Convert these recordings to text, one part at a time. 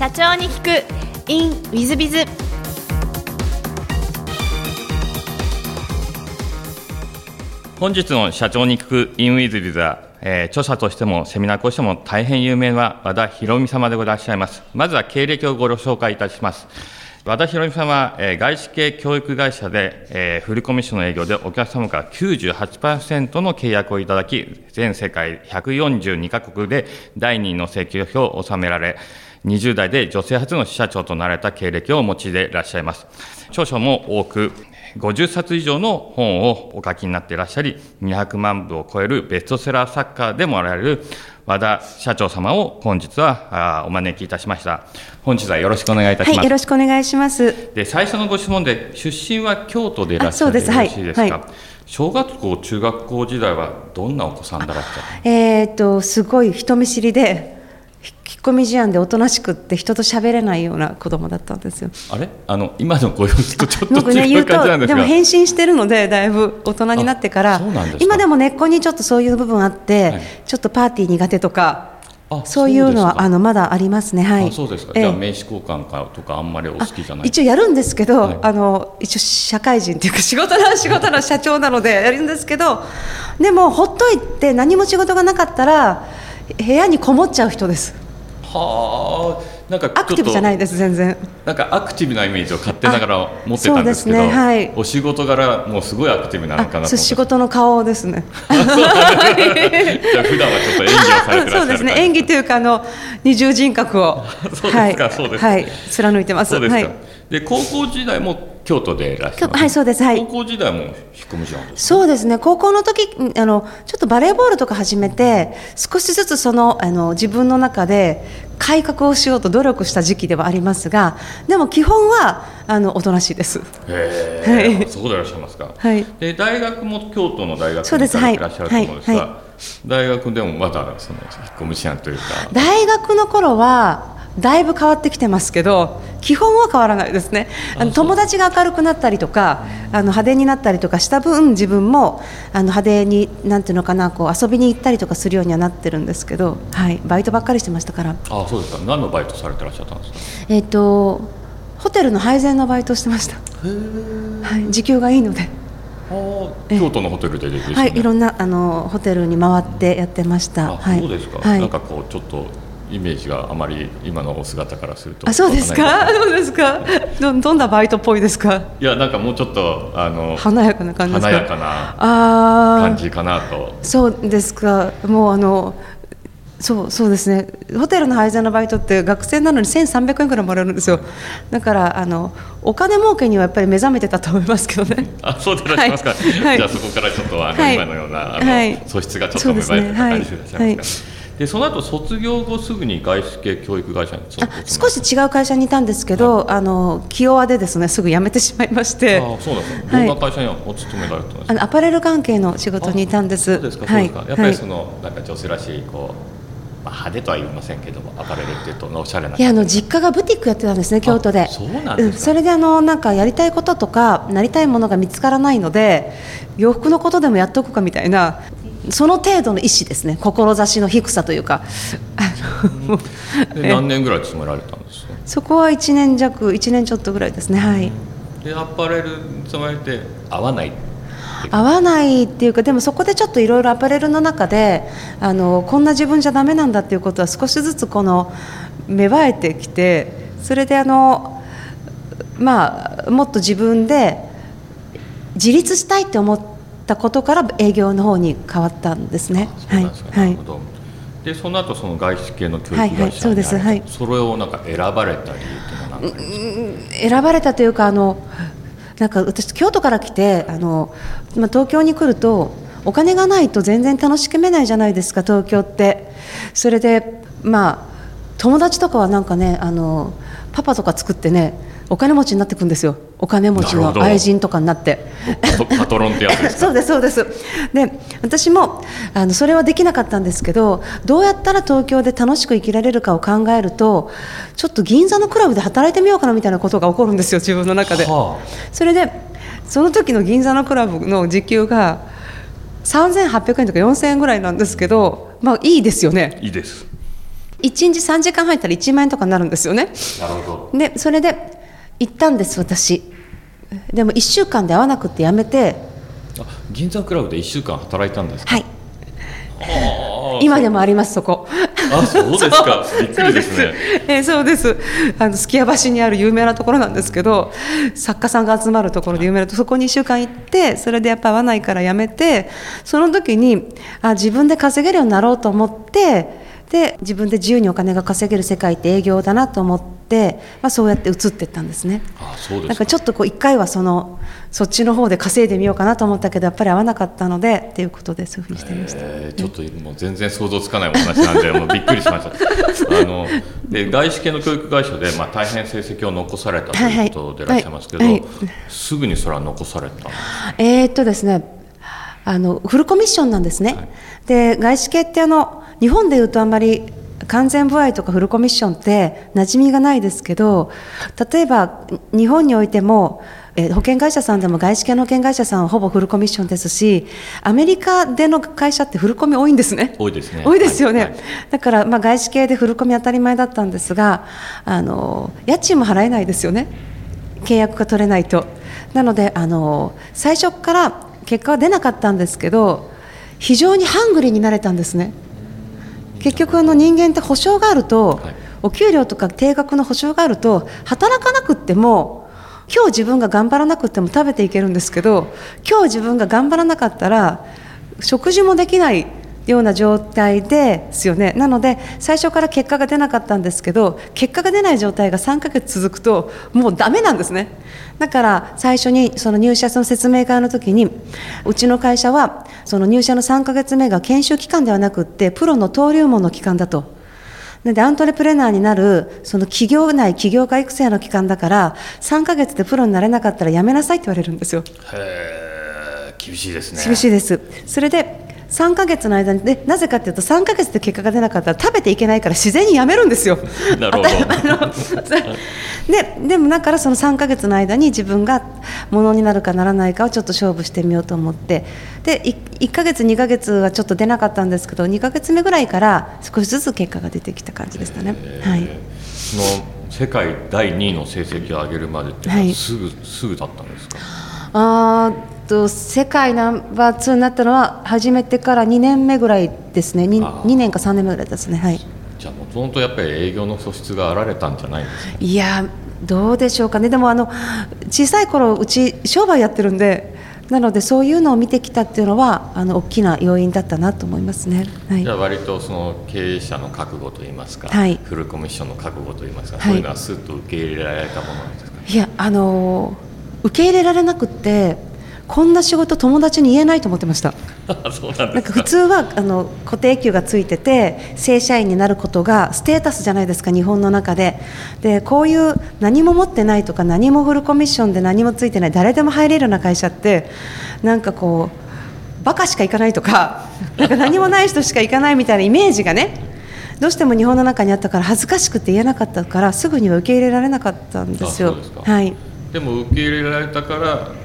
社長に聞く in ウィズビズ本日の社長に聞くインウィズビズは、えー著者としてもセミナー講師とも大変有名な和田博美様でございらっしゃいます。まずは経歴をご紹介いたします。和田博美様は、えー外資系教育会社で、えーフルコミッションの営業でお客様から98%の契約をいただき、全世界142カ国で第2位の請求表を収められ、20代で女性初の支社長となられた経歴をお持ちでいらっしゃいます。著書も多く、50冊以上の本をお書きになっていらっしゃり、200万部を超えるベストセラー作家でもあられる和田社長様を本日はお招きいたしました。本日はよろしくお願いいたします。はい、よろしくお願いします。で最初のご質問で、出身は京都でいらっしゃるでよろしいですか、はい小学校、中学校時代はどんなお子さんだらっしゃえっ、と、すごい人見知りで、ひ引っ込み思案でおとなしくって人と喋れないような子供だったんですよ。あれ？あの今のご様子とちょっと違う感じなんですが、でも変身してるので、だいぶ大人になってから今でも根っこにちょっとそういう部分あって、はい。ちょっとパーティー苦手とか、あそういうのはあのまだありますね、はい。あそうですか、ええじゃあ名刺交換かとかあんまりお好きじゃない一応やるんですけど、はい。あの一応社会人っていうか仕事の仕事の社長なのでやるんですけどでもほっといて何も仕事がなかったら部屋にこもっちゃう人ですはあなんかアクティブじゃないです全然。なんかアクティブなイメージを勝手ながら持ってたんですけどねはい。お仕事柄もうすごいアクティブなのかなと仕事の顔ですね。じゃあ普段はちょっと演技をされてそうですね演技というかあの二重人格をそうですか？そうですかはい、はい、貫いてますそうですか、はいで高校時代も京都でいらっしゃはいそうですはい。高校時代も引っ込み思案ですそうですね。高校の時うんあのちょっとバレーボールとか始めて少しずつそのあの自分の中で改革をしようと努力した時期ではありますがでも基本はあのおとなしいです。へはい。えそうでいらっしゃいますか、はい。で大学も京都の大学に行い。らっしゃると思うんですが、はいは大学でもまだその引っ込み思案というか。大学の頃はだいぶ変わってきてますけど基本は変わらないですね。あの友達が明るくなったりとかあの派手になったりとかした分自分もあの派手になんていうのかなこう遊びに行ったりとかするようにはなってるんですけど、はい、バイトばっかりしてましたから。あそうですか。何のバイトされてらっしゃったんですか？えっ、とホテルの配膳のバイトをしてました、はい、時給がいいので、京都のホテルでね、はい、いろんなあのホテルに回ってやってました。あ、はい、そうですか、はい。なんかこうちょっとイメージがあまり今のお姿からするとあそうですか？そうですか？どどんなバイトっぽいですか？いやなんかもうちょっとあの華やかな感じ華やかなああ感じかなと。そうですか。もうあのそうそうですね。ホテルの配膳のバイトって学生なのに1300円くらいもらえるんですよ。だからあのお金儲けにはやっぱり目覚めてたと思いますけどね。あそうでいらっしゃいますか、はい。はい。じゃあそこからちょっとあの、はい。今のようなあの、はい。素質がちょっと芽生えてた感じでいらっしゃいますか、はいでその後卒業後すぐに外資系教育会社にあ少し違う会社にいたんですけど、あの気弱でですねすぐ辞めてしまいまして。あそうですね、はい。どんな会社にお勤められてたあのアパレル関係の仕事にいたんです。そうですか、そうはいですか。やっぱはい。りその、なんか女性らしいこう、まあ、派手とは言いませんけどもアパレルっていうとおしゃれないやあの実家がブティックやってたんですね京都で。そうなんですかそれであのなんかやりたいこととかなりたいものが見つからないので洋服のことでもやっとくかみたいなその程度の意思ですね。志の低さというか。何年ぐらい勤められたんですか？そこは1年弱1年ちょっとぐらいですね。はい。でアパレルに勤めて合わない？合わないっていうかでもそこでちょっといろいろアパレルの中であのこんな自分じゃダメなんだっていうことは少しずつこの芽生えてきてそれであのまあもっと自分で自立したいって思ったことから営業の方に変わったんですね。すか、はないるほど。でその後その外資系の教育会社にはいはいそうです。はい。それをなんか選ばれた理由っていうのは選ばれたというかあのなんか私京都から来てあの、まあ、東京に来るとお金がないと全然楽しめないじゃないですか東京って。それでまあ友達とかはなんかねあのパパとか作ってねお金持ちになっていくんですよお金持ちの愛人とかになって。パトロンってやつですか？そうですそうです。で私もあのそれはできなかったんですけどどうやったら東京で楽しく生きられるかを考えるとちょっと銀座のクラブで働いてみようかなみたいなことが起こるんですよ自分の中で、はそれでその時の銀座のクラブの時給が3800円とか4000円ぐらいなんですけどまあいいですよね。いいです。1日3時間入ったら1万円とかになるんですよね。なるほど。でそれで行ったんです私。でも1週間で会わなくてやめて。あ銀座クラブで1週間働いたんですか？はい。今でもありますそこ。あそうですか。びっくりですね。えーそうです。あのすき家橋にある有名なところなんですけど作家さんが集まるところで有名なとそこに1週間行ってそれでやっぱ合わないからやめてその時にあ自分で稼げるようになろうと思ってで自分で自由にお金が稼げる世界って営業だなと思って、まあ、そうやって移っていったんですね。あそうでなんすかかちょっとこう一回はそのそっちの方で稼いでみようかなと思ったけどやっぱり合わなかったのでっていうことでそういうふうにしてみました。えーちょっともう全然想像つかないお話なんで もうびっくりしました。あので外資系の教育会社で、まあ、大変成績を残されたとはいうことでいらっしゃいますけど、はい。はいすぐにそれは残されたえーっとですねあのフルコミッションなんですね、で外資系ってあの日本でいうとあんまり完全歩合とかフルコミッションって馴染みがないですけど例えば日本においてもえー保険会社さんでも外資系の保険会社さんはほぼフルコミッションですしアメリカでの会社ってフルコミ多いんですね。多いですね。多いですよね、はい。はい。だから、まあ、外資系でフルコミ当たり前だったんですがあの家賃も払えないですよね。契約が取れないと。なのであの最初から結果は出なかったんですけど非常にハングリーになれたんですね結局あの人間って保証があると、はい。お給料とか定額の保証があると働かなくっても今日自分が頑張らなくても食べていけるんですけど今日自分が頑張らなかったら食事もできないような状態ですよね。なので最初から結果が出なかったんですけど結果が出ない状態が3ヶ月続くともうダメなんですね。だから最初にその入社の説明会の時にうちの会社はその入社の3ヶ月目が研修期間ではなくってプロの登竜門の期間だと。でアントレプレナーになるその企業内起業家育成の期間だから3ヶ月でプロになれなかったらやめなさいって言われるんですよ。へー厳しいですね。厳しいです。それで3ヶ月の間にでなぜかというと3ヶ月で結果が出なかったら食べていけないから自然にやめるんですよ。なるほど。あの。ででもだからその3ヶ月の間に自分がものになるかならないかをちょっと勝負してみようと思って。で 1, ヶ月2ヶ月はちょっと出なかったんですけど2ヶ月目ぐらいから少しずつ結果が出てきた感じでしたね。はい。その世界第2位の成績を上げるまでっていうのははい。すぐ、すぐだったんですか？あと世界ナンバー2になったのは始めてから2年目ぐらいですね。2, あー。2年か3年目ぐらいですね。はい。じゃあもともとやっぱり営業の素質があられたんじゃないんですか？いやどうでしょうかね。でもあの小さい頃うち商売やってるんでなのでそういうのを見てきたっていうのはあの大きな要因だったなと思いますね。はい。じゃあ割とその経営者の覚悟といいますか、はい。フルコミッションの覚悟といいますか、はい。そういうのはスッと受け入れられたものなんですか？ねいやあの受け入れられなくってこんな仕事友達に言えないと思ってました。なんなんか普通はあの固定給がついてて正社員になることがステータスじゃないですか日本の中で。でこういう何も持ってないとか何もフルコミッションで何もついてない誰でも入れるような会社ってなんかこうバカしか行かないとか なんか何もない人しか行かないみたいなイメージがねどうしても日本の中にあったから恥ずかしくて言えなかったからすぐには受け入れられなかったんですよ。ではい。でも受け入れられたから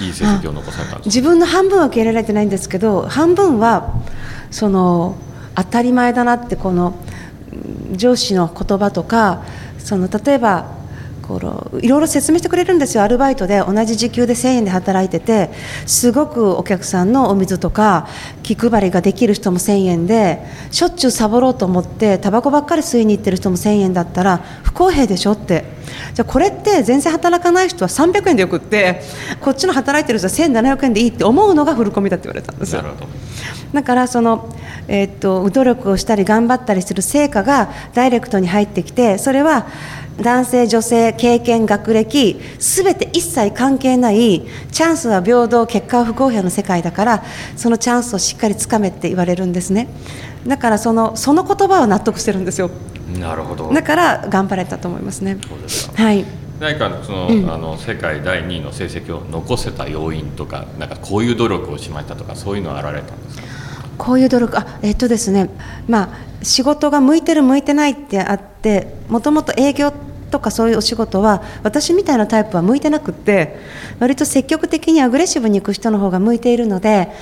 いい成績を残されたんです自分の半分は受け入れられてないんですけど半分はその当たり前だなってこの上司の言葉とかその例えばこのいろいろ説明してくれるんですよ。アルバイトで同じ時給で1000円で働いててすごくお客さんのお水とか気配りができる人も1000円でしょっちゅうサボろうと思ってタバコばっかり吸いに行ってる人も1000円だったら不公平でしょって。じゃあこれって全然働かない人は300円でよくってこっちの働いてる人は1700円でいいって思うのがフルコミだって言われたんですよ。なるほど。だからその、えーっと努力をしたり頑張ったりする成果がダイレクトに入ってきてそれは男性、女性、経験、学歴すべて一切関係ないチャンスは平等結果は不公平の世界だからそのチャンスをしっかりつかめって言われるんですね。だからそのその言葉は納得してるんですよ。なるほど。だから頑張れたと思いますね。そうですか。はい。何かその、あの世界第2位の成績を残せた要因とかなんかこういう努力をしましたとかそういうのはあられたんですか？こういう努力あえっとですね。まあ仕事が向いてる向いてないってあってもともと営業とかそういうお仕事は私みたいなタイプは向いてなくって割と積極的にアグレッシブに行く人の方が向いているので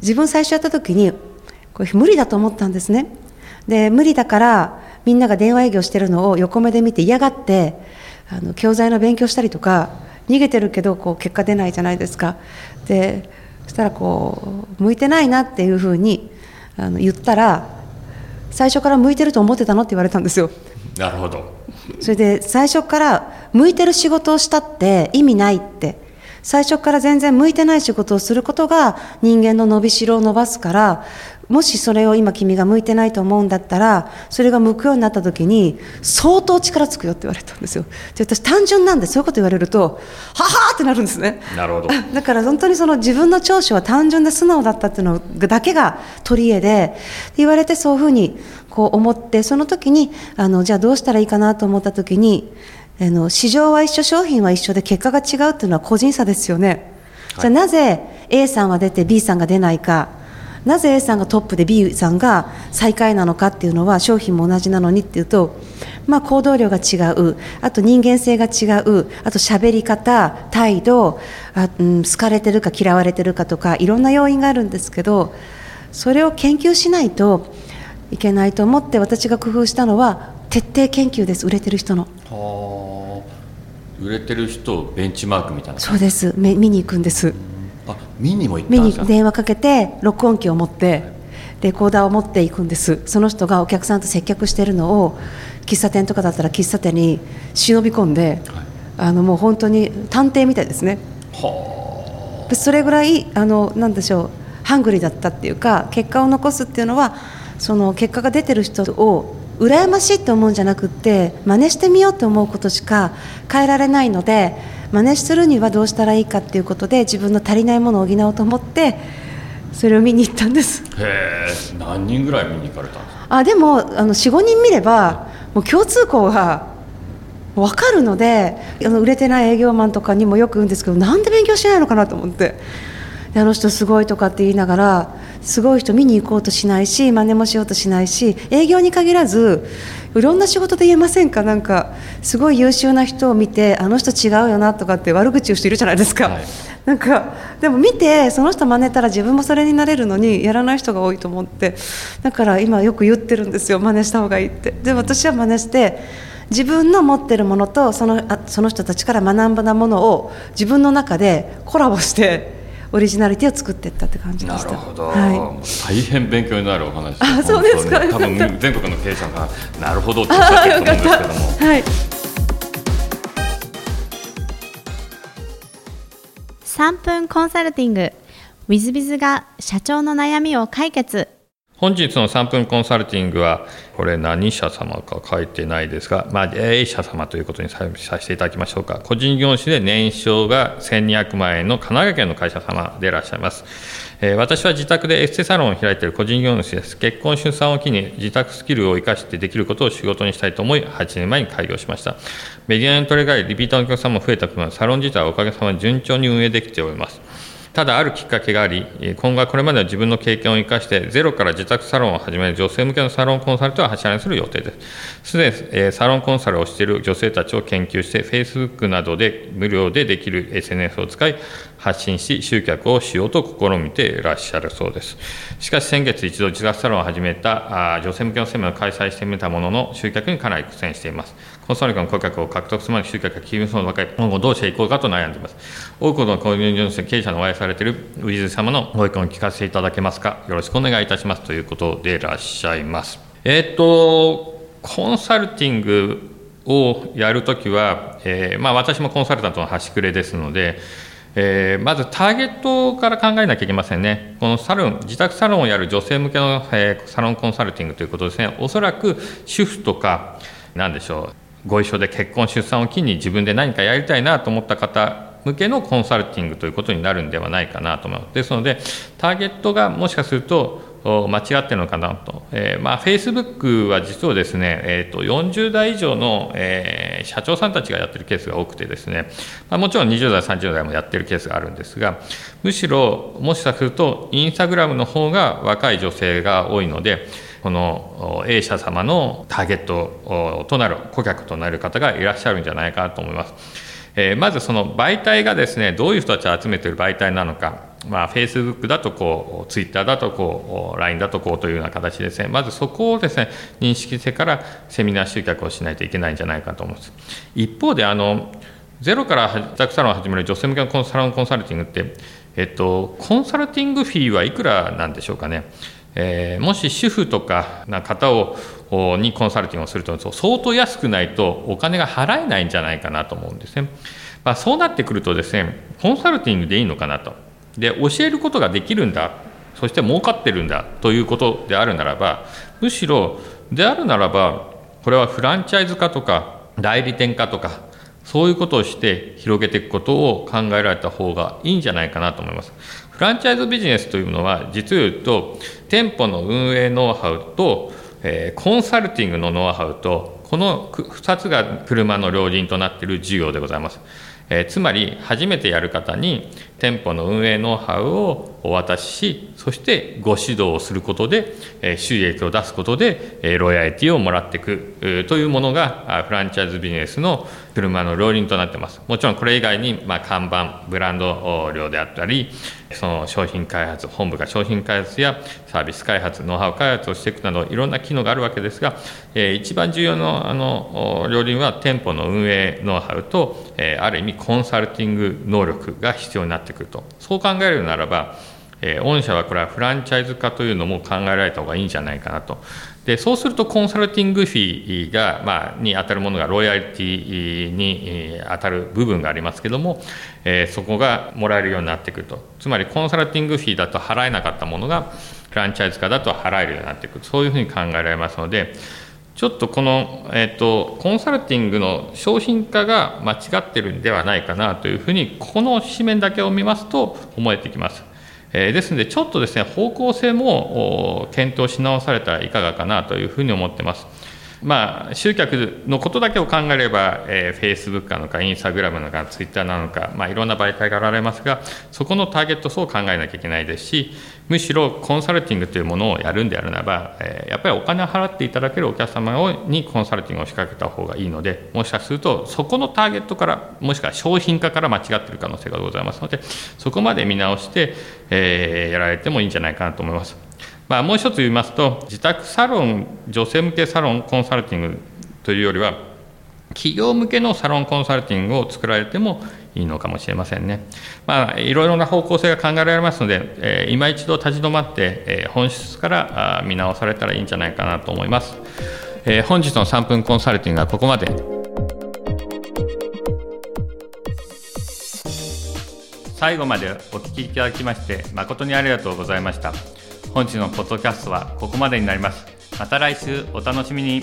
自分最初やった時にこれ無理だと思ったんですね。で無理だからみんなが電話営業してるのを横目で見て嫌がってあの教材の勉強したりとか逃げてるけどこう結果出ないじゃないですか。でそしたらこう向いてないなっていうふうにあの言ったら最初から向いてると思ってたのって言われたんですよ。なるほど。それで最初から向いてる仕事をしたって意味ないって。最初から全然向いてない仕事をすることが人間の伸びしろを伸ばすからもしそれを今君が向いてないと思うんだったらそれが向くようになった時に相当力つくよって言われたんですよ。で私単純なんでそういうこと言われるとははーってなるんですね。なるほど。だから本当にその自分の長所は単純で素直だったっていうのだけが取り柄で言われてそういうふうにこう思ってその時にあのじゃあどうしたらいいかなと思った時にあの市場は一緒商品は一緒で結果が違うっていうのは個人差ですよね、じゃあなぜ A さんは出て B さんが出ないか。なぜ A さんがトップで B さんが最下位なのかっていうのは商品も同じなのにっていうと、まあ、行動量が違う。あと人間性が違う。あと喋り方態度あ、うん、好かれてるか嫌われてるかとかいろんな要因があるんですけどそれを研究しないといけないと思って私が工夫したのは徹底研究です。売れてる人の。はあ。売れてる人をベンチマークみたいなそうです。め見に行くんです。あ見にも行った見にんですか？電話かけて録音機を持ってレコーダーを持っていくんです。その人がお客さんと接客してるのを喫茶店とかだったら喫茶店に忍び込んで、あのもう本当に探偵みたいですね。はでそれぐらいあのなんでしょうハングリーだったっていうか結果を残すっていうのはその結果が出てる人を羨ましいと思うんじゃなくって真似してみようと思うことしか変えられないので真似するにはどうしたらいいかっていうことで自分の足りないものを補おうと思ってそれを見に行ったんです。あへえ何人ぐらい見に行かれたんですか？あでもあの45人見ればもう共通項が分かるのであの売れてない営業マンとかにもよく言うんですけどなんで勉強しないのかなと思ってであの人すごいとかって言いながらすごい人見に行こうとしないし真似もしようとしないし営業に限らずいろんな仕事で言えませんか？なんかすごい優秀な人を見てあの人違うよなとかって悪口言う人いるじゃないですか、はい。なんかでも見てその人真似たら自分もそれになれるのにやらない人が多いと思ってだから今よく言ってるんですよ真似した方がいいって。で私は真似して自分の持ってるものとそのあその人たちから学んだものを自分の中でコラボしてオリジナリティを作っていったって感じでした。なるほど、はい。大変勉強になるお話あそうですか。多分全国の経営者がなるほどっておってると思うんですけども。はい。3分コンサルティング。w i b i z が社長の悩みを解決本日の3分コンサルティングはこれ何社様か書いてないですが、まあ、A 社様ということにさせていただきましょうか。個人業種で年商が1200万円の神奈川県の会社様でいらっしゃいます、えー私は自宅でエステサロンを開いている個人業主です。結婚出産を機に自宅スキルを生かしてできることを仕事にしたいと思い8年前に開業しました。メディアの取り替えリピーターのお客様も増えた分サロン自体はおかげさまで順調に運営できております。ただあるきっかけがあり、今後はこれまでの自分の経験を生かして、ゼロから自宅サロンを始める女性向けのサロンコンサルトを柱にする予定です。すでに、えサロンコンサルをしている女性たちを研究して、Facebook などで無料でできる SNS を使い、発信し、集客をしようと試みていらっしゃるそうです。しかし先月一度自宅サロンを始めたあ女性向けのセミナーを開催してみたものの、集客にかなり苦戦しています。コンサルの顧客を獲得するまで集客が厳しそうばかり、今後どうしていこうかと悩んでいます。多くの個人事業主経営者のお会いされているウィズ様のご意見を聞かせていただけますか。よろしくお願いいたしますということでいらっしゃいます。えーっと、コンサルティングをやるときは、えーまあ、私もコンサルタントの端くれですので、えーまずターゲットから考えなきゃいけませんね、このサロン自宅サロンをやる女性向けの、えーサロンコンサルティングということですね、おそらく主婦とか、なんでしょう、ご一緒で結婚、出産を機に自分で何かやりたいなと思った方向けのコンサルティングということになるんではないかなと思います。ですので、ターゲットがもしかすると、間違ってるのかなと、まあ、フェイスブックは実はですね、えー、と40代以上の、えー社長さんたちがやってるケースが多くてですね、まあ、もちろん20代、30代もやってるケースがあるんですが、むしろもしかすると、インスタグラムの方が若い女性が多いので、この A 社様のターゲットとなる顧客となる方がいらっしゃるんじゃないかと思います。えーまずその媒体がですねどういう人たちを集めている媒体なのか、まあ、Facebook だとこう Twitter だとこう LINE だとこうというような形ですね。まずそこをですね認識してからセミナー集客をしないといけないんじゃないかと思います。一方であのゼロから自宅サロンを始める女性向けのサロンコンサルティングって、えっと、コンサルティングフィーはいくらなんでしょうかね。えー、もし主婦とかな方をにコンサルティングをすると相当安くないとお金が払えないんじゃないかなと思うんですね。まあ、そうなってくるとですねコンサルティングでいいのかなと。で教えることができるんだそして儲かってるんだということであるならばむしろであるならばこれはフランチャイズ化とか代理店化とかそういうことをして広げていくことを考えられた方がいいんじゃないかなと思います。フランチャイズビジネスというのは実を言うと店舗の運営ノウハウと、えー、コンサルティングのノウハウとこの2つが車の両輪となっている事業でございます。えー、つまり初めてやる方に店舗の運営ノウハウをお渡ししそしてご指導をすることで、え、収益を出すことで、え、ロイヤリティをもらっていくというものがフランチャイズビジネスの車の両輪となっています。もちろんこれ以外に、まあ、看板ブランド料であったりその商品開発本部が商品開発やサービス開発ノウハウ開発をしていくなどいろんな機能があるわけですが、えー、一番重要なあの両輪は店舗の運営ノウハウと、え、ある意味コンサルティング能力が必要になってくると。そう考えるならばえー、御社はこれはフランチャイズ化というのも考えられた方がいいんじゃないかなと。でそうするとコンサルティングフィーが、まあ、に当たるものがロイヤリティに当たる部分がありますけども、えー、そこがもらえるようになってくると。つまりコンサルティングフィーだと払えなかったものがフランチャイズ化だと払えるようになってくるそういうふうに考えられますのでちょっとこの、えーと、コンサルティングの商品化が間違ってるんではないかなというふうにこの紙面だけを見ますと思えてきます。えですので、ちょっとですね、方向性も検討し直されたらいかがかなというふうに思ってます。まあ、集客のことだけを考えれば、えー、Facebook なのか、インスタグラムなのか、ツイッターなのか、まあ、いろんな媒体があられますが、そこのターゲット層を考えなきゃいけないですし、むしろコンサルティングというものをやるんであるならば、えー、やっぱりお金を払っていただけるお客様にコンサルティングを仕掛けた方がいいので、もしかすると、そこのターゲットから、もしくは商品化から間違っている可能性がございますので、そこまで見直して、えー、やられてもいいんじゃないかなと思います。まあ、もう一つ言いますと、自宅サロン、女性向けサロンコンサルティングというよりは、企業向けのサロンコンサルティングを作られてもいいのかもしれませんね。まあ、いろいろな方向性が考えられますので、えー、今一度立ち止まって、えー、本質から見直されたらいいんじゃないかなと思います。えー、本日の3分コンサルティングはここまで。最後までお聞きいただきまして誠にありがとうございました。本日のポッドキャストはここまでになります。また来週お楽しみに。